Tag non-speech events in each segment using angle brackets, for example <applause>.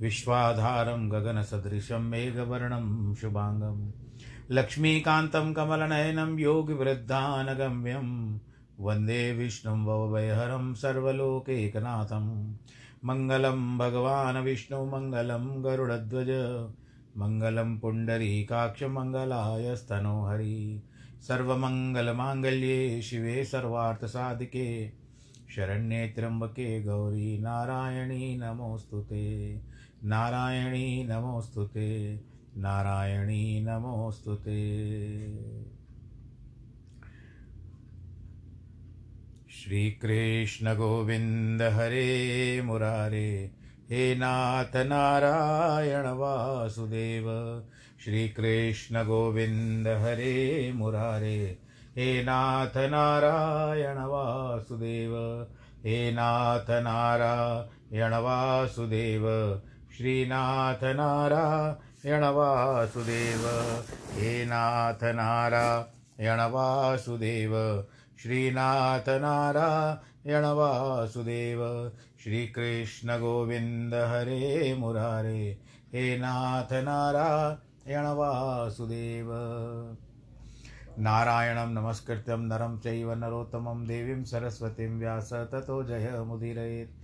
विश्वाधारं गगनसदृशं मेघवर्णं शुभाङ्गं। लक्ष्मीकान्तं कमलनयनं योगिवृद्धानगम्यं। वंदे विष्णुं भवभयहरं सर्वलोकैकनाथं। मङ्गलं भगवान् विष्णु, मङ्गलं गरुडध्वज। मङ्गलं पुण्डरीकाक्षमङ्गलाय स्तनोहरि सर्वमङ्गलमाङ्गल्ये शिवे सर्वार्थसाधिके। शरण्ये त्र्यम्बके गौरी नारायणी नमोऽस्तु ते। नारायणी नमोऽस्तु ते। नारायणी नमोऽस्तु ते। श्रीकृष्णगोविन्द हरे मुरारे, हे नाथ नारायण वासुदेव। श्रीकृष्णगोविन्द हरे मुरारे, हे नाथ नारायण वासुदेव। हे नाथ नारायण वासुदेव। श्रीनाथ नारायण वासुदेव हे नाथ नारायण वासुदेव श्रीनाथ नारायण वासुदेव श्रीकृष्ण गोविन्द हरे मुरारे। हे नाथ नारायण वासुदेव नारायणं नमस्कृत्यं नरं चैव नरोत्तमं देवीं सरस्वतीं व्यास ततो जयमुदीरयेत्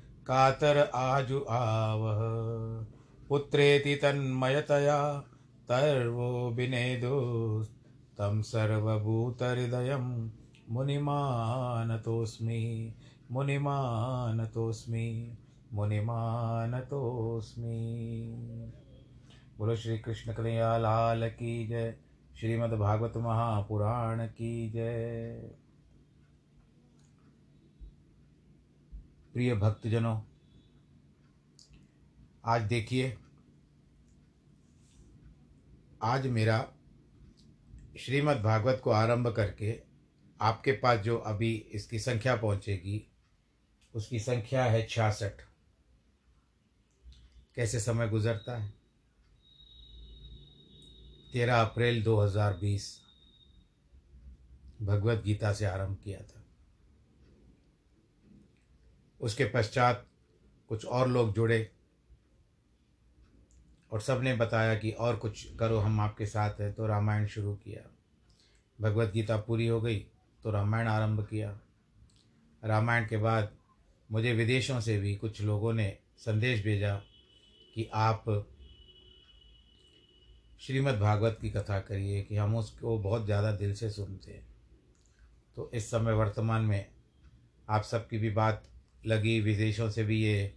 कातर आजु आवह। पुत्रेति तन्मयतया तर्वो विनेदुस्तं सर्वभूतहृदयं मुनिमानतोऽस्मि मुनिमानतोऽस्मि मुनिमानतोऽस्मि। बोलो श्री कृष्ण कन्हैया लाल की जय। श्रीमद् भागवत महापुराण की जय। प्रिय भक्तजनों, आज देखिए, आज मेरा श्रीमद् भागवत को आरंभ करके आपके पास जो अभी इसकी संख्या पहुंचेगी, उसकी संख्या है छियासठ। कैसे समय गुजरता है? तेरह अप्रैल 2020 भगवत गीता से आरंभ किया था। उसके पश्चात कुछ और लोग जुड़े और सबने बताया कि और कुछ करो, हम आपके साथ हैं। तो रामायण शुरू किया। भगवत गीता पूरी हो गई तो रामायण आरंभ किया। रामायण के बाद मुझे विदेशों से भी कुछ लोगों ने संदेश भेजा कि आप श्रीमद् भागवत की कथा करिए, कि हम उसको बहुत ज़्यादा दिल से सुनते हैं। तो इस समय वर्तमान में आप सबकी भी बात लगी, विदेशों से भी ये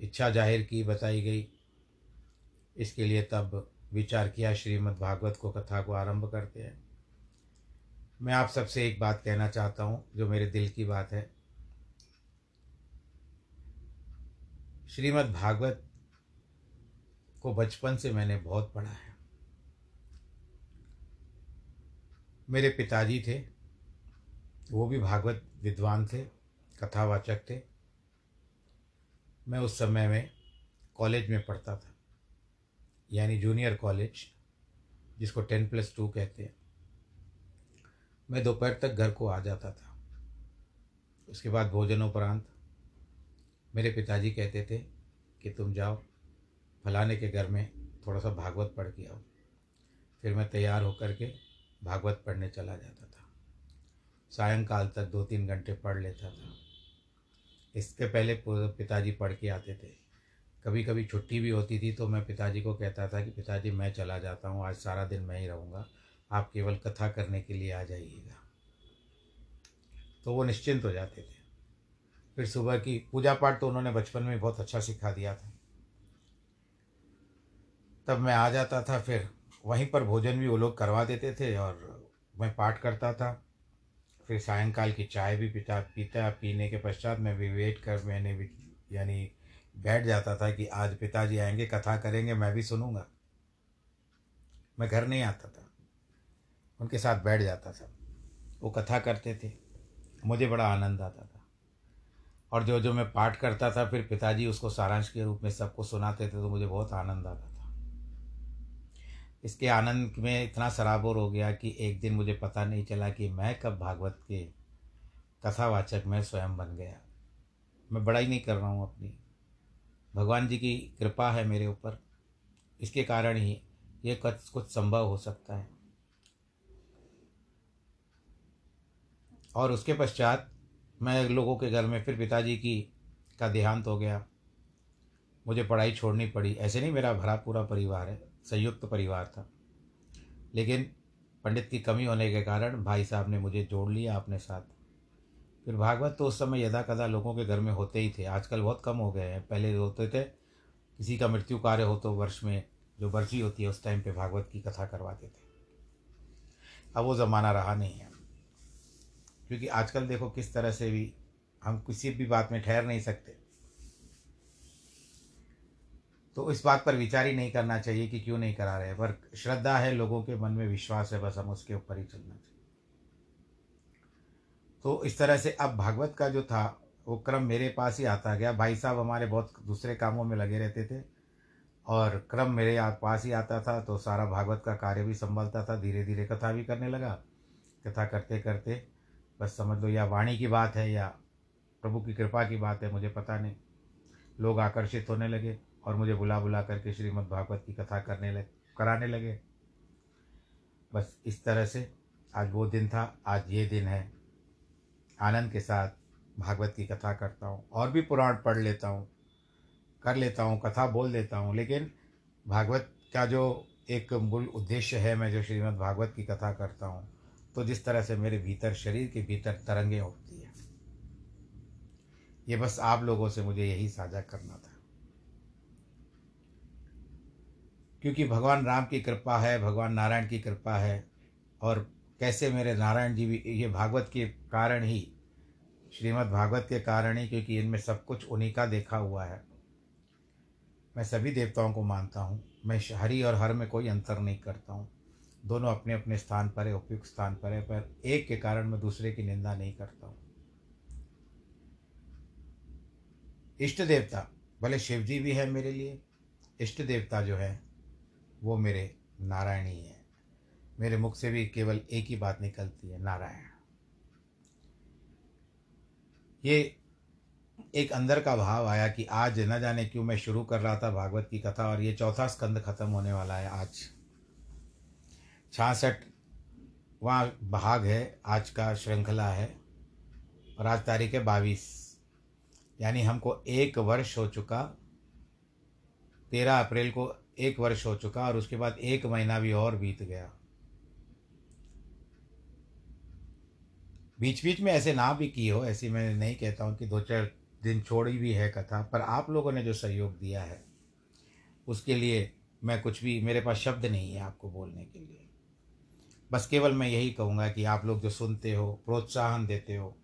इच्छा ज़ाहिर की, बताई गई। इसके लिए तब विचार किया, श्रीमद् भागवत को कथा को आरंभ करते हैं। मैं आप सबसे एक बात कहना चाहता हूँ, जो मेरे दिल की बात है। श्रीमद् भागवत को बचपन से मैंने बहुत पढ़ा है। मेरे पिताजी थे, वो भी भागवत विद्वान थे, कथावाचक थे। मैं उस समय में कॉलेज में पढ़ता था। यानी जूनियर कॉलेज जिसको टेन प्लस टू कहते हैं। मैं दोपहर तक घर को आ जाता था। उसके बाद भोजनोपरांत मेरे पिताजी कहते थे कि तुम जाओ, फलाने के घर में थोड़ा सा भागवत पढ़ के आओ। फिर मैं तैयार होकर के भागवत पढ़ने चला जाता था। सायंकाल तक दो तीन घंटे पढ़ लेता था। इसके पहले पिताजी पढ़ के आते थे। कभी कभी छुट्टी भी होती थी तो मैं पिताजी को कहता था कि, पिताजी, मैं चला जाता हूँ, आज सारा दिन मैं ही रहूँगा। आप केवल कथा करने के लिए आ जाइएगा। तो वो निश्चिंत हो जाते थे। फिर सुबह की पूजा पाठ तो उन्होंने बचपन में बहुत अच्छा सिखा दिया था। तब मैं आ जाता था, फिर वहीं पर भोजन भी वो लोग करवा देते थे और मैं पाठ करता था। फिर सायंकाल की चाय भी पीता पीता, पीने के पश्चात मैं भी वेट कर मैंने भी, यानी बैठ जाता था कि आज पिताजी आएँगे, कथा करेंगे, मैं भी सुनूँगा। मैं घर नहीं आता था। उनके साथ बैठ जाता था। वो कथा करते थे। मुझे बड़ा आनंद आता था। और जो जो मैं पाठ करता था, फिर पिताजी उसको सारांश के रूप में सबको सुनाते थे तो मुझे बहुत आनंद आता इसके आनंद में इतना सराबोर हो गया कि एक दिन मुझे पता नहीं चला कि मैं कब भागवत के कथावाचक में स्वयं बन गया। मैं बड़ाई नहीं कर रहा हूँ अपनी। भगवान जी की कृपा है मेरे ऊपर। इसके कारण ही ये कुछ कुछ संभव हो सकता है। और उसके पश्चात मैं लोगों के घर में फिर पिताजी की का देहांत हो गया। मुझे पढ़ाई छोड़नी पड़ी। ऐसे नहीं मेरा भरा पूरा परिवार है। संयुक्त परिवार था। लेकिन पंडित की कमी होने के कारण भाई साहब ने मुझे जोड़ लिया अपने साथ। फिर भागवत तो उस समय यदा कदा लोगों के घर में होते ही थे। आजकल बहुत कम हो गए हैं। पहले होते थे, किसी का मृत्यु कार्य हो तो वर्ष में जो बरसी होती है, उस टाइम पे भागवत की कथा करवाते थे। अब वो ज़माना रहा नहीं है। क्योंकि आजकल देखो किस तरह से भी हम किसी भी बात में ठहर नहीं सकते। तो इस बात पर विचार ही नहीं करना चाहिए कि क्यों नहीं करा रहे पर श्रद्धा है लोगों के मन में विश्वास है, बस हम उसके ऊपर ही चलना चाहिए। तो इस तरह से अब भागवत का जो था, वो क्रम मेरे पास ही आता गया। भाई साहब हमारे बहुत दूसरे कामों में लगे रहते थे और क्रम मेरे पास ही आता था तो सारा भागवत का कार्य भी संभालता था। धीरे धीरे कथा भी करने लगा। कथा करते करते बस समझ लो या वाणी की बात है या प्रभु की कृपा की बात है, मुझे पता नहीं। लोग आकर्षित होने लगे। और मुझे बुला बुला करके श्रीमद् भागवत की कथा करने लगे, कराने लगे। बस इस तरह से आज वो दिन था, आज ये दिन है। आनंद के साथ भागवत की कथा करता हूँ, और भी पुराण पढ़ लेता हूँ, कर लेता हूँ, कथा बोल देता हूँ, लेकिन भागवत का जो एक मूल उद्देश्य है, मैं जो श्रीमद् भागवत की कथा करता हूँ तो जिस तरह से मेरे भीतर, शरीर के भीतर तरंगे उठती है। ये बस आप लोगों से मुझे यही साझा करना था। क्योंकि भगवान राम की कृपा है, भगवान नारायण की कृपा है, और कैसे मेरे नारायण जी भी, ये भागवत के कारण ही, श्रीमद् भागवत के कारण ही, क्योंकि इनमें सब कुछ उन्हीं का देखा हुआ है। मैं सभी देवताओं को मानता हूँ, मैं हरि और हर में कोई अंतर नहीं करता हूँ। दोनों अपने अपने स्थान पर है, उपयुक्त स्थान पर है, पर एक के कारण मैं दूसरे की निंदा नहीं करता हूँ। इष्ट देवता, भले शिव जी भी है मेरे लिए, इष्ट देवता जो है वो मेरे नारायण ही। है मेरे मुख से भी केवल एक ही बात निकलती है, नारायण। ये एक अंदर का भाव आया कि आज न जाने क्यों मैं शुरू कर रहा था भागवत की कथा और ये चौथा स्कंद खत्म होने वाला है आज। छियासठ वहाँ भाग है, आज का श्रृंखला है और आज तारीख है बाईस यानी हमको एक वर्ष हो चुका, तेरह अप्रैल को एक वर्ष हो चुका और उसके बाद एक महीना भी और बीत गया। बीच बीच में ऐसे ना भी की हो, ऐसी मैं नहीं कहता हूँ कि दो चार दिन छोड़ी भी है कथा, पर आप लोगों ने जो सहयोग दिया है, उसके लिए मैं कुछ भी, मेरे पास शब्द नहीं है आपको बोलने के लिए। बस केवल मैं यही कहूँगा कि आप लोग जो सुनते हो, प्रोत्साहन देते हो,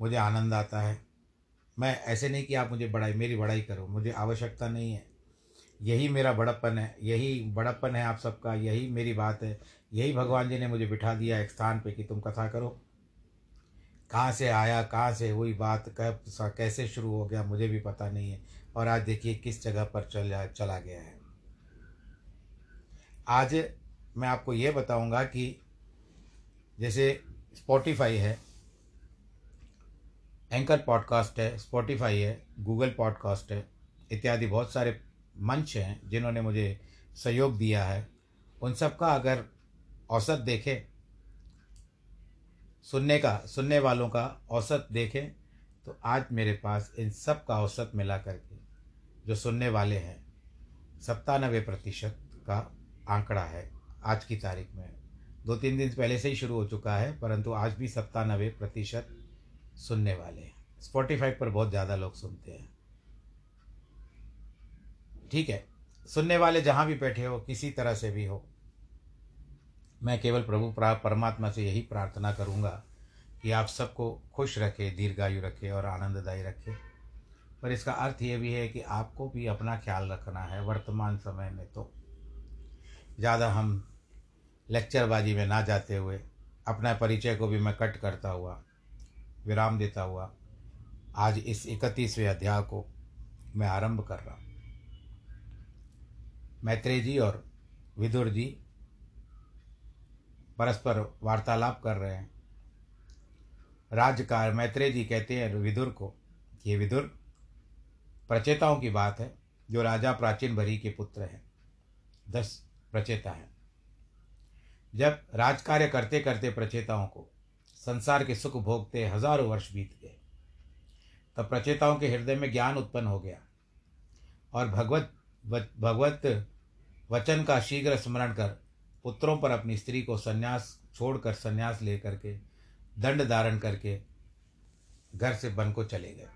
मुझे आनंद आता है। मैं ऐसे नहीं कि आप मुझे बड़ाई, मेरी बड़ाई करो, मुझे आवश्यकता नहीं है। यही मेरा बड़प्पन है, यही बड़प्पन है आप सबका, यही मेरी बात है। यही भगवान जी ने मुझे बिठा दिया एक स्थान पे कि तुम कथा करो। कहाँ से आया, कहाँ से हुई बात, कब कैसे शुरू हो गया, मुझे भी पता नहीं है। और आज देखिए किस जगह पर चल, चला गया है। आज मैं आपको ये बताऊँगा कि जैसे स्पॉटिफाई है एंकर पॉडकास्ट है स्पॉटिफाई है गूगल पॉडकास्ट है, इत्यादि बहुत सारे मंच हैं जिन्होंने मुझे सहयोग दिया है। उन सब का अगर औसत देखें, सुनने का, सुनने वालों का औसत देखें तो आज मेरे पास इन सब का औसत मिला करके, जो सुनने वाले हैं सत्तानवे प्रतिशत का आंकड़ा है आज की तारीख में। दो तीन दिन पहले से ही शुरू हो चुका है, परंतु आज भी सत्तानबे प्रतिशत सुनने वाले हैं। स्पॉटिफाई पर बहुत ज़्यादा लोग सुनते हैं। ठीक है? सुनने वाले जहाँ भी बैठे हो, किसी तरह से भी हो, मैं केवल प्रभु परमात्मा से यही प्रार्थना करूँगा कि आप सबको खुश रखे, दीर्घायु रखे और आनंददायी रखे। पर इसका अर्थ ये भी है कि आपको भी अपना ख्याल रखना है वर्तमान समय में तो। ज़्यादा हम लेक्चरबाजी में ना जाते हुए, अपना परिचय को भी मैं कट करता हुआ, विराम देता हुआ, आज इस इकतीसवें अध्याय को मैं आरंभ कर रहा हूँ। मैत्रेय जी और विदुर जी परस्पर वार्तालाप कर रहे हैं। राजकार मैत्रेय जी कहते हैं विदुर को ये विदुर, प्रचेताओं की बात है, जो राजा प्राचीन भरी के पुत्र हैं। दस प्रचेता हैं। जब राजकार्य करते करते प्रचेताओं को संसार के सुख भोगते हज़ारों वर्ष बीत गए, तब प्रचेताओं के हृदय में ज्ञान उत्पन्न हो गया और भगवत भगवत वचन का शीघ्र स्मरण कर पुत्रों पर अपनी स्त्री को संन्यास छोड़कर संन्यास ले करके दंड धारण करके घर से बन को चले गए।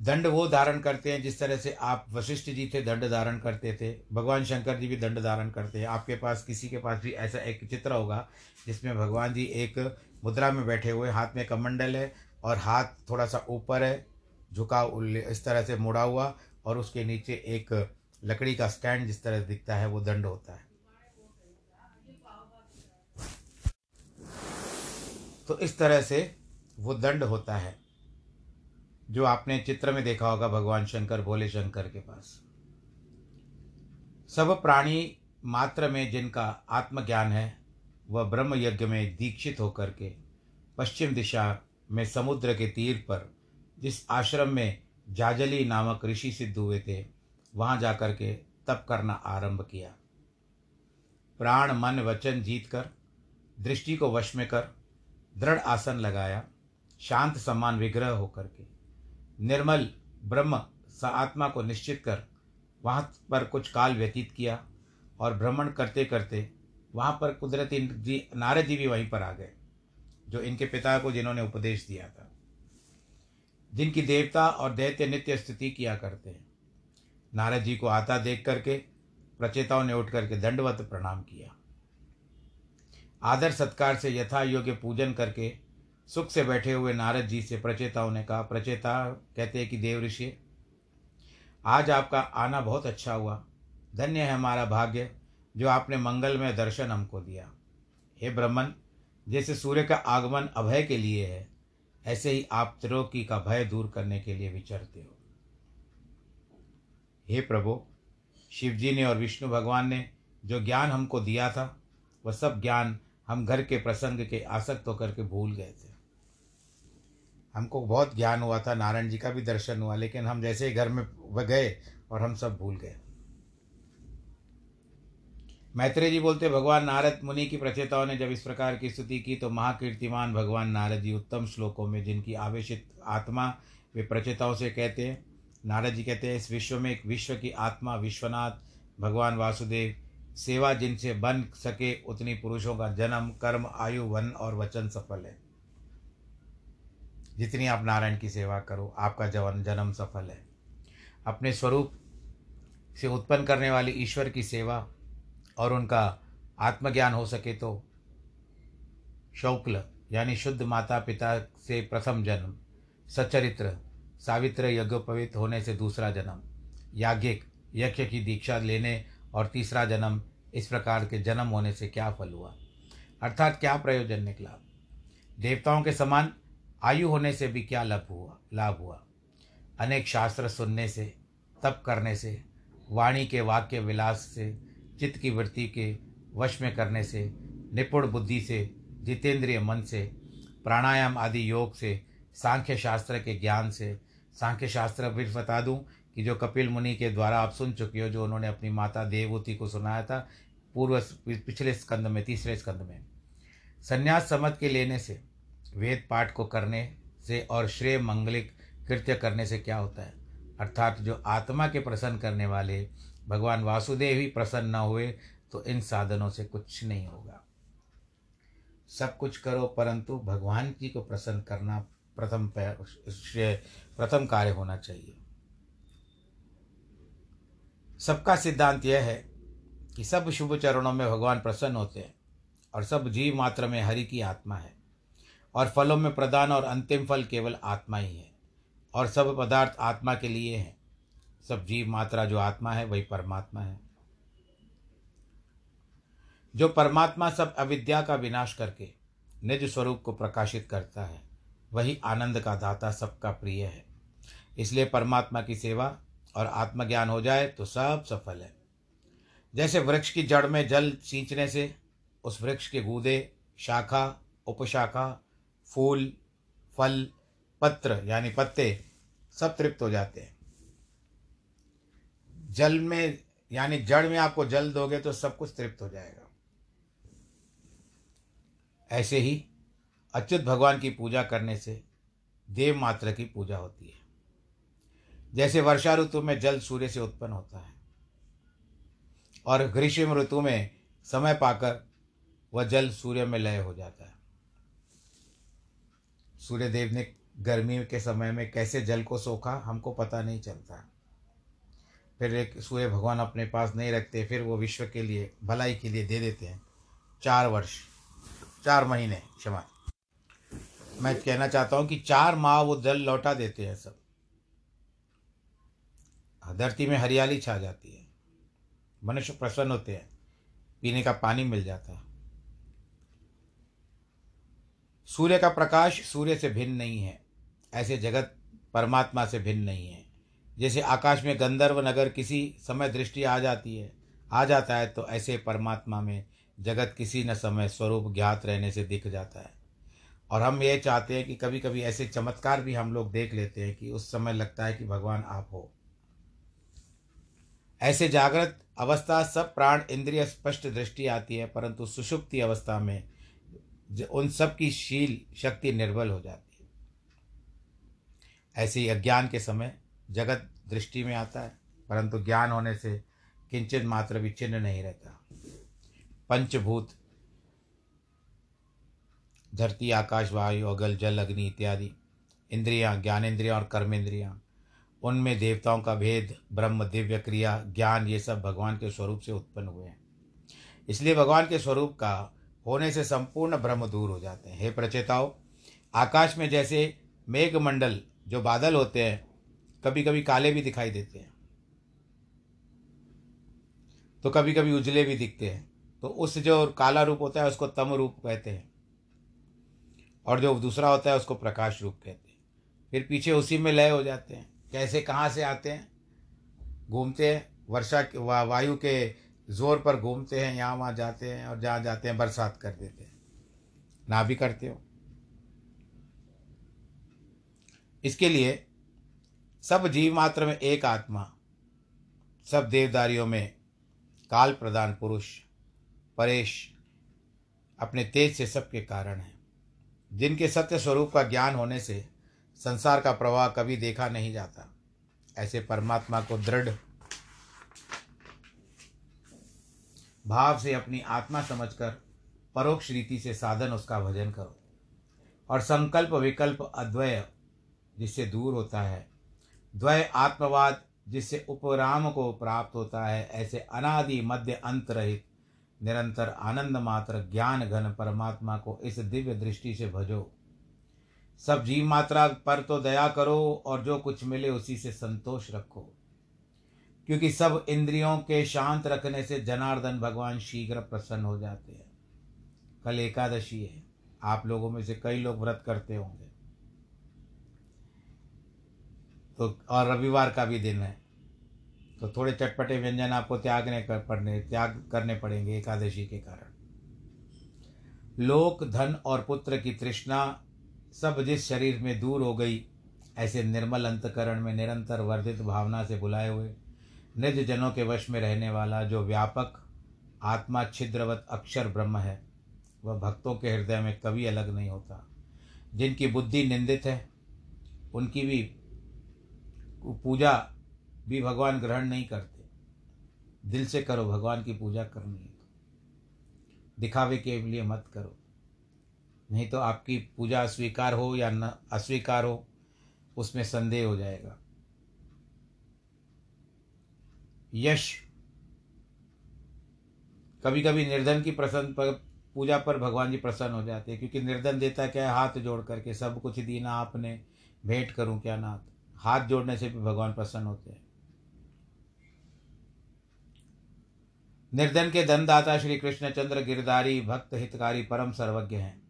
दंड वो धारण करते हैं जिस तरह से आप वशिष्ठ जी थे, दंड धारण करते थे, भगवान शंकर जी भी दंड धारण करते हैं। आपके पास, किसी के पास भी ऐसा एक चित्र होगा जिसमें भगवान जी एक मुद्रा में बैठे हुए, हाथ में कमंडल है और हाथ थोड़ा सा ऊपर है झुका इस तरह से मुड़ा हुआ और उसके नीचे एक लकड़ी का स्टैंड जिस तरह दिखता है, वो दंड होता है। तो इस तरह से वो दंड होता है, जो आपने चित्र में देखा होगा भगवान शंकर, भोले शंकर के पास। सब प्राणी मात्र में जिनका आत्मज्ञान है, वह ब्रह्म यज्ञ में दीक्षित होकर के पश्चिम दिशा में समुद्र के तीर पर जिस आश्रम में जाजली नामक ऋषि सिद्ध हुए थे, वहाँ जाकर के तप करना आरंभ किया। प्राण मन वचन जीत कर, दृष्टि को वश में कर, दृढ़ आसन लगाया, शांत समान विग्रह होकर के। निर्मल ब्रह्म स आत्मा को निश्चित कर वहाँ पर कुछ काल व्यतीत किया और भ्रमण करते करते वहाँ पर कुदरती नारद जी भी वहीं पर आ गए, जो इनके पिता को जिन्होंने उपदेश दिया था। जिनकी देवता और दैत्य नित्य स्थिति किया करते हैं। नारद जी को आता देख करके प्रचेताओं ने उठ करके दंडवत प्रणाम किया। आदर सत्कार से यथा योग्य पूजन करके सुख से बैठे हुए नारद जी से प्रचेताओं ने कहा, प्रचेता, कहते हैं कि देव ऋषि आज आपका आना बहुत अच्छा हुआ। धन्य है हमारा भाग्य जो आपने मंगल में दर्शन हमको दिया। हे ब्रह्मन, जैसे सूर्य का आगमन अभय के लिए है ऐसे ही आप त्रिलोकी का भय दूर करने के लिए विचरते हो। हे प्रभु शिव जी ने और विष्णु भगवान ने जो ज्ञान हमको दिया था, वह सब ज्ञान हम घर के प्रसंग के आसक्त होकर के भूल गए थे। हमको बहुत ज्ञान हुआ था, नारायण जी का भी दर्शन हुआ, लेकिन हम जैसे ही घर में गए और हम सब भूल गए मैत्रेय जी बोलते, भगवान नारद मुनि की प्रचेताओं ने जब इस प्रकार की स्तुति की तो महाकीर्तिमान भगवान नारद जी उत्तम श्लोकों में, जिनकी आवेशित आत्मा वे प्रचेताओं से कहते हैं, नारद जी कहते हैं, इस विश्व में एक विश्व की आत्मा, विश्वनाथ, भगवान वासुदेव, सेवा जिनसे बन सके, उतनी पुरुषों का जन्म, कर्म, आयु, वन और वचन सफल है। जितनी आप नारायण की सेवा करो, आपका जवन, जन्म सफल है। अपने स्वरूप से उत्पन्न करने वाली ईश्वर की सेवा और उनका आत्मज्ञान हो सके तो शौक्ल, यानी शुद्ध माता पिता से प्रथम जन्म सचरित्र सावित्र यज्ञोपवित होने से दूसरा जन्म, याज्ञिक यज्ञ की दीक्षा लेने और तीसरा जन्म, इस प्रकार के जन्म होने से क्या फल हुआ? अर्थात क्या प्रयोजन निकला? देवताओं के समान आयु होने से भी क्या लाभ हुआ लाभ हुआ? अनेक शास्त्र सुनने से, तप करने से, वाणी के वाक्य विलास से चित्त की वृत्ति के वश में करने से, निपुण बुद्धि से, जितेंद्रिय मन से, प्राणायाम आदि योग से, सांख्य शास्त्र के ज्ञान से, सांख्य शास्त्र भी बता दूँ कि जो कपिल मुनि के द्वारा आप सुन चुके हो, जो उन्होंने अपनी माता देवभूति को सुनाया था, पूर्व पिछले स्कंद में, तीसरे स्कंद में। संन्यास समझ के लेने से, वेद पाठ को करने से और श्रेय मंगलिक कृत्य करने से क्या होता है? अर्थात जो आत्मा के प्रसन्न करने वाले भगवान वासुदेव ही प्रसन्न न हुए तो इन साधनों से कुछ नहीं होगा। सब कुछ करो, परंतु भगवान जी को प्रसन्न करना प्रथम श्रेय, प्रथम कार्य होना चाहिए। सबका सिद्धांत यह है कि सब शुभ चरणों में भगवान प्रसन्न होते हैं, और सब जीव मात्र में हरि की आत्मा है, और फलों में प्रदान और अंतिम फल केवल आत्मा ही है, और सब पदार्थ आत्मा के लिए हैं। सब जीव मात्रा जो आत्मा है, वही परमात्मा है। जो परमात्मा सब अविद्या का विनाश करके निज स्वरूप को प्रकाशित करता है, वही आनंद का दाता सबका प्रिय है। इसलिए परमात्मा की सेवा और आत्मज्ञान हो जाए तो सब सफल है। जैसे वृक्ष की जड़ में जल सींचने से उस वृक्ष के गूदे, शाखा, उपशाखा, फूल, फल, पत्र यानी पत्ते सब तृप्त हो जाते हैं। जल में, यानी जड़ में आपको जल दोगे तो सब कुछ तृप्त हो जाएगा। ऐसे ही अच्युत भगवान की पूजा करने से देव मात्र की पूजा होती है। जैसे वर्षा ऋतु में जल सूर्य से उत्पन्न होता है, और ग्रीष्म ऋतु में समय पाकर वह जल सूर्य में लय हो जाता है। सूर्य देव ने गर्मी के समय में कैसे जल को सोखा, हमको पता नहीं चलता। फिर एक सूर्य भगवान अपने पास नहीं रखते, फिर वो विश्व के लिए, भलाई के लिए दे देते हैं। चार वर्ष, चार महीने क्षमा। मैं कहना चाहता हूँ कि चार माह वो जल लौटा देते हैं सब। धरती में हरियाली छा जाती है। मनुष्य प्रसन्न होते हैं। पीने का पानी मिल जाता है। सूर्य का प्रकाश सूर्य से भिन्न नहीं है। ऐसे जगत परमात्मा से भिन्न नहीं है। जैसे आकाश में गंधर्व नगर किसी समय दृष्टि आ जाती है, आ जाता है तो ऐसे परमात्मा में जगत किसी न समय स्वरूप ज्ञात रहने से दिख जाता है। और हम ये चाहते हैं कि कभी कभी ऐसे चमत्कार भी हम लोग देख लेते हैं कि उस समय लगता है कि भगवान आप हो। ऐसे जागृत अवस्था सब प्राण इंद्रिय स्पष्ट दृष्टि आती है, परंतु सुषुप्ति अवस्था में उन सब की शील शक्ति निर्बल हो जाती है। ऐसे ही अज्ञान के समय जगत दृष्टि में आता है, परंतु ज्ञान होने से किंचन मात्र चिन्ह नहीं रहता। पंचभूत, धरती, आकाश, वायु, अगल, जल, अग्नि इत्यादि, इंद्रियाँ ज्ञानेन्द्रियाँ और कर्मेंद्रियाँ, उनमें देवताओं का भेद, ब्रह्म, दिव्य क्रिया, ज्ञान, ये सब भगवान के स्वरूप से उत्पन्न हुए हैं। इसलिए भगवान के स्वरूप का होने से संपूर्ण ब्रह्म दूर हो जाते हैं। हे प्रचेताओं, आकाश में जैसे मेघमंडल जो बादल होते हैं कभी कभी काले भी दिखाई देते हैं। तो कभी कभी उजले भी दिखते हैं। तो उस जो काला रूप होता है उसको तम रूप कहते हैं। और जो दूसरा होता है उसको प्रकाश रूप कहते हैं। फिर पीछे उसी में लय हो जाते हैं। कैसे कहाँ से आते हैं? घूमते हैं। वर्षा वा, वायु के ज़ोर पर घूमते हैं। यहाँ वहाँ जाते हैं और जहाँ जाते हैं बरसात कर देते हैं। ना भी करते हो। इसके लिए सब जीव मात्र में एक आत्मा, सब देवदारियों में काल प्रदान पुरुष, परेश अपने तेज से सबके कारण है। जिनके सत्य स्वरूप का ज्ञान होने से संसार का प्रवाह कभी देखा नहीं जाता। ऐसे परमात्मा को दृढ़ भाव से अपनी आत्मा समझकर परोक्ष रीति से साधन उसका भजन करो। और संकल्प विकल्प अद्वय जिससे दूर होता है द्वय आत्मवाद जिससे उपराम को प्राप्त होता है, ऐसे अनादि मध्य अंत रहित निरंतर आनंद मात्र ज्ञान घन परमात्मा को इस दिव्य दृष्टि से भजो। सब जीव मात्रा पर तो दया करो और जो कुछ मिले उसी से संतोष रखो। क्योंकि सब इंद्रियों के शांत रखने से जनार्दन भगवान शीघ्र प्रसन्न हो जाते हैं। कल एकादशी है। आप लोगों में से कई लोग व्रत करते होंगे। तो और रविवार का भी दिन है। तो थोड़े चटपटे व्यंजन आपको त्यागने कर पड़ने त्याग करने पड़ेंगे एकादशी के कारण। लोक, धन और पुत्र की तृष्णा सब जिस शरीर में दूर हो गई, ऐसे निर्मल अंतकरण में निरंतर वर्धित भावना से बुलाए हुए, निज जनों के वश में रहने वाला जो व्यापक, आत्मा छिद्रवत अक्षर ब्रह्म है, वह भक्तों के हृदय में कभी अलग नहीं होता। जिनकी बुद्धि निंदित है, उनकी भी पूजा भी भगवान ग्रहण नहीं करते। दिल से करो, भगवान की पूजा करनी है तो। दिखावे के लिए मत करो। नहीं तो आपकी पूजा स्वीकार हो या न अस्वीकार हो, उसमें संदेह हो जाएगा। यश। कभी कभी निर्धन की प्रसन्न पर, पूजा पर भगवान जी प्रसन्न हो जाते हैं, क्योंकि निर्धन देता क्या है हाथ जोड़ करके सब कुछ दीना आपने, भेंट करूँ क्या नाथ? हाथ जोड़ने से भी भगवान प्रसन्न होते हैं। निर्धन के धनदाता श्री कृष्णचंद्र गिरधारी भक्त हितकारी परम सर्वज्ञ हैं।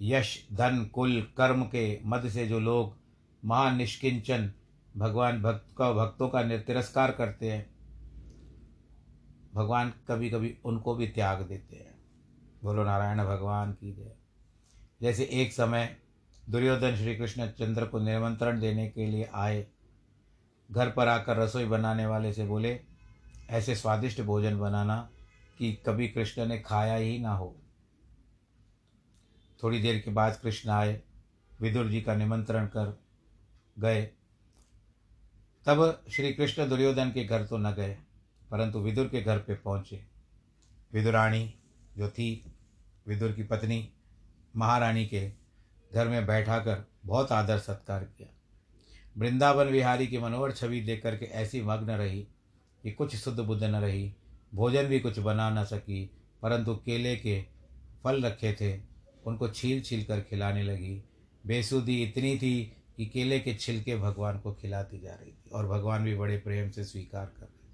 यश, धन, कुल, कर्म के मद से जो लोग महान निष्किंचन भगवान भक्त का, भक्तों का तिरस्कार करते हैं, भगवान कभी कभी उनको भी त्याग देते हैं। बोलो नारायण, भगवान की जय। जैसे एक समय दुर्योधन श्री कृष्ण चंद्र को निमंत्रण देने के लिए आए। घर पर आकर रसोई बनाने वाले से बोले, ऐसे स्वादिष्ट भोजन बनाना कि कभी कृष्ण ने खाया ही ना हो। थोड़ी देर के बाद कृष्ण आए, विदुर जी का निमंत्रण कर गए। तब श्री कृष्ण दुर्योधन के घर तो न गए, परंतु विदुर के घर पे पहुँचे। विदुरानी जो थी, विदुर की पत्नी, महारानी के घर में बैठा कर बहुत आदर सत्कार किया। वृंदावन विहारी की मनोहर छवि देख करके ऐसी मग्न रही कि कुछ शुद्ध बुद्ध न रही, भोजन भी कुछ बना न सकी, परंतु केले के फल रखे थे, उनको छील छील कर खिलाने लगी। बेसुदी इतनी थी कि केले के छिलके भगवान को खिलाती जा रही थी और भगवान भी बड़े प्रेम से स्वीकार कर रहे थे।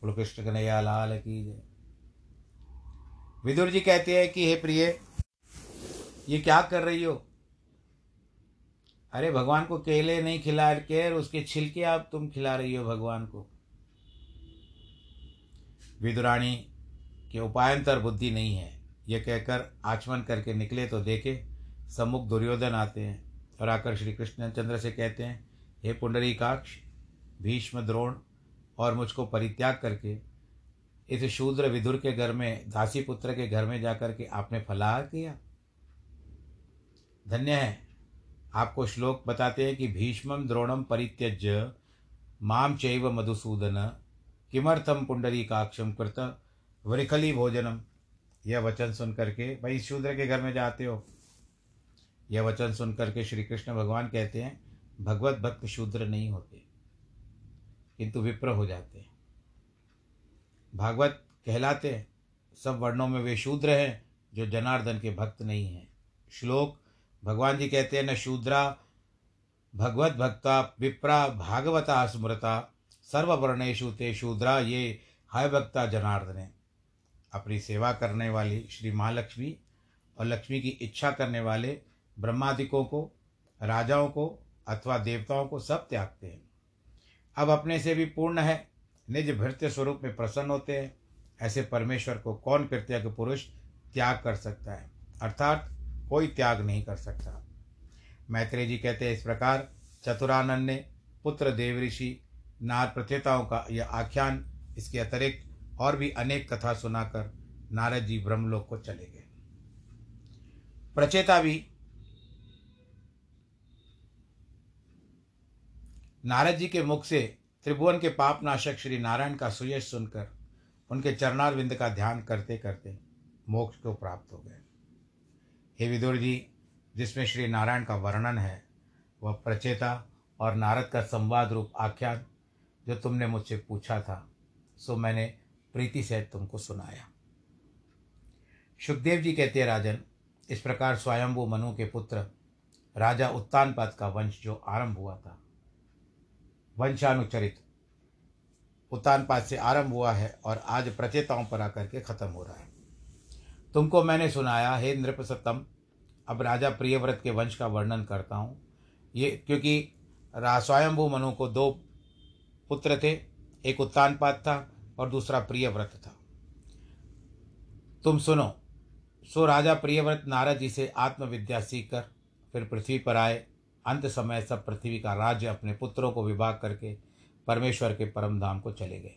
बोलो, कृष्ण कन्हैया, लाल की जय। विदुर जी कहते हैं कि, हे प्रिय, ये क्या कर रही हो? अरे, भगवान को केले नहीं खिला के उसके छिलके आप तुम खिला रही हो भगवान को। विदुराणी, के उपायंतर बुद्धि नहीं है। ये कहकर आचमन करके निकले तो देखे, सम्मुख दुर्योधन आते हैं और आकर श्री कृष्ण चंद्र से कहते हैं, हे पुंडरी काक्ष भीष्म, द्रोण और मुझको परित्याग करके, इस शूद्र विदुर के घर में, दासी पुत्र के घर में जाकर के आपने फलाह किया। धन्य है आपको श्लोक बताते हैं कि भीष्मम द्रोणम परित्यज्य माम चैव मधुसूदन किमर्थम पुंडरी काक्षम कृत, वृखली भोजनम यह वचन सुन करके भाई शूद्र के घर में जाते हो। यह वचन सुन करके श्री कृष्ण भगवान कहते हैं, भगवत भक्त शूद्र नहीं होते, किंतु विप्र हो जाते हैं। भागवत कहलाते हैं, सब वर्णों में वे शूद्र हैं, जो जनार्दन के भक्त नहीं हैं। श्लोक भगवान जी कहते हैं, न शूद्रा, भगवत भक्ता, विप्रा, भागवता, स्मृता सर्ववर्णेशु ते शूद्रा, ये हय भक्ता जनार्दन। अपनी सेवा करने वाली श्री महालक्ष्मी और लक्ष्मी की इच्छा करने वाले ब्रह्मादिकों को, राजाओं को अथवा देवताओं को सब त्यागते हैं। अब अपने से भी पूर्ण है, निज भृत्य स्वरूप में प्रसन्न होते हैं। ऐसे परमेश्वर को कौन कृत्यज्ञ पुरुष त्याग कर सकता है? अर्थात कोई त्याग नहीं कर सकता। मैत्रेय जी कहते हैं इस प्रकार चतुरानंद ने पुत्र देव ऋषि नार प्रथेताओं का यह आख्यान, इसके अतिरिक्त और भी अनेक कथा सुनाकर नारद जी ब्रह्मलोक को चले गए। प्रचेता भी नारद जी के मुख से त्रिभुवन के पाप नाशक श्री नारायण का सुयश सुनकर उनके चरणारविंद का ध्यान करते करते मोक्ष को प्राप्त हो गए। हे विदुर जी, जिसमें श्री नारायण का वर्णन है, वह प्रचेता और नारद का संवाद रूप आख्यान जो तुमने मुझसे पूछा था, सो मैंने प्रीति से तुमको सुनाया। सुखदेव जी कहते हैं, राजन, इस प्रकार स्वयंभू मनु के पुत्र राजा उत्तानपाद का वंश जो आरंभ हुआ था, वंशानुचरित उत्तानपाद से आरंभ हुआ है और आज प्रचेताओं पर आकर के खत्म हो रहा है। तुमको मैंने सुनाया, हे नृपसतम अब राजा प्रियव्रत के वंश का वर्णन करता हूँ। ये, क्योंकि स्वयंभू मनु को दो पुत्र थे, एक उत्तानपाद था और दूसरा प्रियव्रत था। तुम सुनो, सो राजा प्रियव्रत नारद जी से आत्मविद्या सीखकर फिर पृथ्वी पर आए। अंत समय सब पृथ्वी का राज्य अपने पुत्रों को विभाग करके परमेश्वर के परम धाम को चले गए।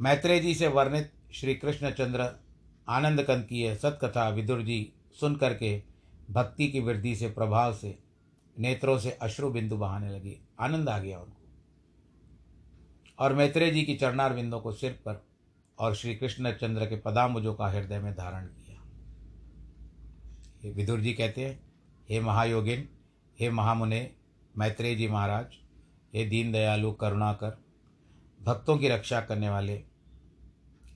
मैत्रेय जी से वर्णित श्री कृष्णचंद्र आनंद कंद की यह सतकथा विदुर जी सुन करके भक्ति की वृद्धि से, प्रभाव से, नेत्रों से अश्रु बिंदु बहाने लगी। आनंद आ गया उनको। और मैत्रेय जी की चरणार बिंदों को सिर पर और श्री कृष्ण चंद्र के पदामुजों का हृदय में धारण किया। विदुर जी कहते हैं, हे महायोगिन, हे महामुने, मैत्रेय जी महाराज, हे दीन दयालु करुणाकर, भक्तों की रक्षा करने वाले,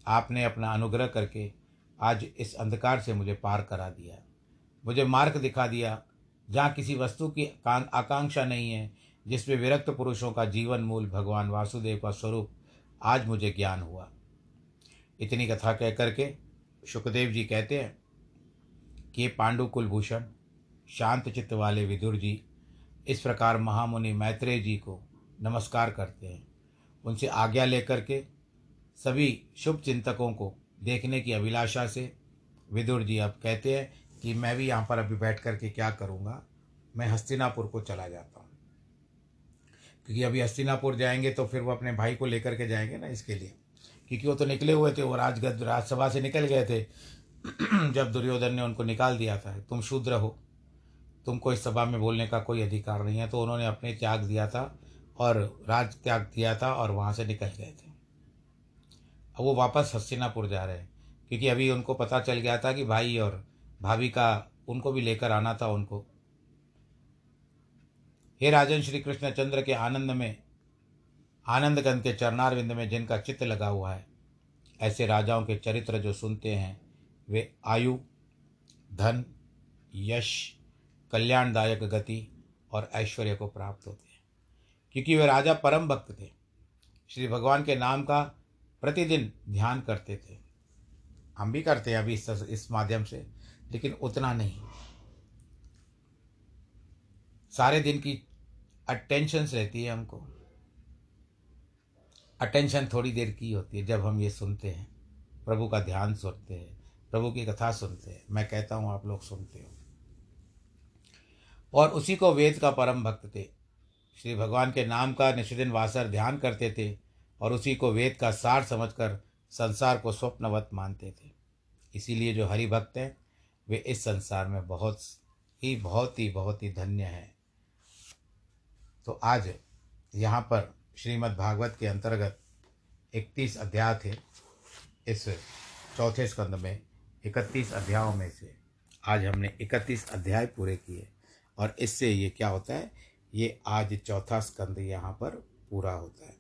आपने अपना अनुग्रह करके आज इस अंधकार से मुझे पार करा दिया मुझे मार्ग दिखा दिया, जहाँ किसी वस्तु की आकांक्षा नहीं है, जिसमें विरक्त पुरुषों का जीवन मूल भगवान वासुदेव का स्वरूप आज मुझे ज्ञान हुआ। इतनी कथा कह करके सुखदेव जी कहते हैं कि पांडु कुलभूषण शांत चित्त वाले विदुर जी, इस प्रकार महामुनि मैत्रेय जी को नमस्कार करते हैं। उनसे आज्ञा लेकर के सभी शुभ चिंतकों को देखने की अभिलाषा से। विदुर जी अब कहते हैं कि मैं भी यहाँ पर अभी बैठ कर के क्या करूँगा? मैं हस्तिनापुर को चला जाता हूँ। क्योंकि अभी हस्तिनापुर जाएँगे तो फिर वो अपने भाई को लेकर के जाएँगे ना इसके लिए। क्योंकि वो तो निकले हुए थे, वो राजगद, राजसभा से निकल गए थे। <clears throat> जब दुर्योधन ने उनको निकाल दिया था, तुम शूद्र हो। तुमको इस सभा में बोलने का कोई अधिकार नहीं है। तो उन्होंने अपने त्याग दिया था और राज त्याग दिया था और वहाँ से निकल गए थे। अब वो वापस हस्तिनापुर जा रहे हैं। क्योंकि अभी उनको पता चल गया था कि भाई और भाभी का उनको भी लेकर आना था उनको। हे राजन, श्री कृष्ण चंद्र के आनंद में, आनंद गंध के चरणारविंद में जिनका चित्त लगा हुआ है, ऐसे राजाओं के चरित्र जो सुनते हैं, वे आयु, धन, यश, कल्याणदायक गति और ऐश्वर्य को प्राप्त होते हैं। क्योंकि वे राजा परम भक्त थे। श्री भगवान के नाम का प्रतिदिन ध्यान करते थे। हम भी करते हैं अभी इस इस माध्यम से, लेकिन उतना नहीं। सारे दिन की अटेंशन रहती है हमको। अटेंशन थोड़ी देर की होती है जब हम ये सुनते हैं। प्रभु का ध्यान सुनते हैं, प्रभु की कथा सुनते हैं। मैं कहता हूँ, आप लोग सुनते हो। और उसी को वेद का परम भक्त थे। श्री भगवान के नाम का निष्दिन वासर ध्यान करते थे। और उसी को वेद का सार समझकर संसार को स्वप्नवत मानते थे। इसीलिए जो हरि भक्त हैं, वे इस संसार में बहुत ही बहुत ही बहुत ही धन्य हैं। तो आज यहाँ पर श्रीमद् भागवत के अंतर्गत इकतीस अध्याय थे। इस चौथे स्कंद में इकतीस अध्यायों में से आज हमने इकतीस अध्याय पूरे किए। और इससे ये क्या होता है, ये आज चौथा स्कंद यहाँ पर पूरा होता है।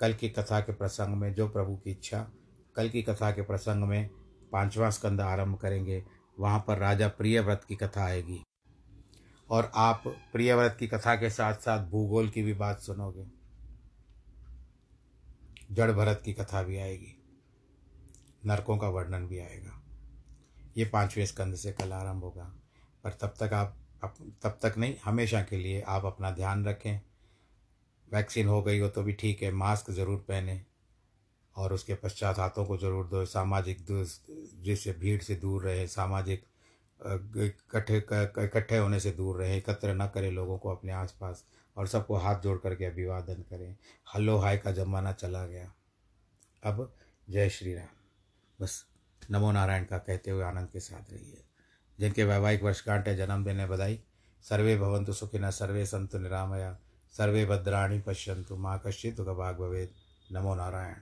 कल की कथा के प्रसंग में जो प्रभु की इच्छा, कल की कथा के प्रसंग में पांचवा स्कंद आरंभ करेंगे। वहाँ पर राजा प्रियव्रत की कथा आएगी। और आप प्रियव्रत की कथा के साथ साथ भूगोल की भी बात सुनोगे। जड़ भरत की कथा भी आएगी। नरकों का वर्णन भी आएगा। ये पाँचवें स्कंद से कल आरंभ होगा। पर तब तक आप तब तक नहीं, हमेशा के लिए आप अपना ध्यान रखें। वैक्सीन हो गई हो तो भी ठीक है, मास्क ज़रूर पहने और उसके पश्चात हाथों को ज़रूर दो। सामाजिक जिससे भीड़ से दूर रहे, सामाजिक इकट्ठे इकट्ठे होने से दूर रहें, एकत्र न करें लोगों को अपने आसपास और सबको हाथ जोड़ करके अभिवादन करें। हल्लो हाय का ज़माना चला गया। अब जय श्री राम। बस नमो नारायण का कहते हुए आनंद के साथ रहिए। जिनके वैवाहिक वर्षगांठ है जन्मदिन है, बधाई। सर्वे भवंतु सुखिना सर्वे संतु निरामया। सर्वे भद्राणि पश्यन्तु माँ कश्चित् भाग भवेत्। नमो नारायण।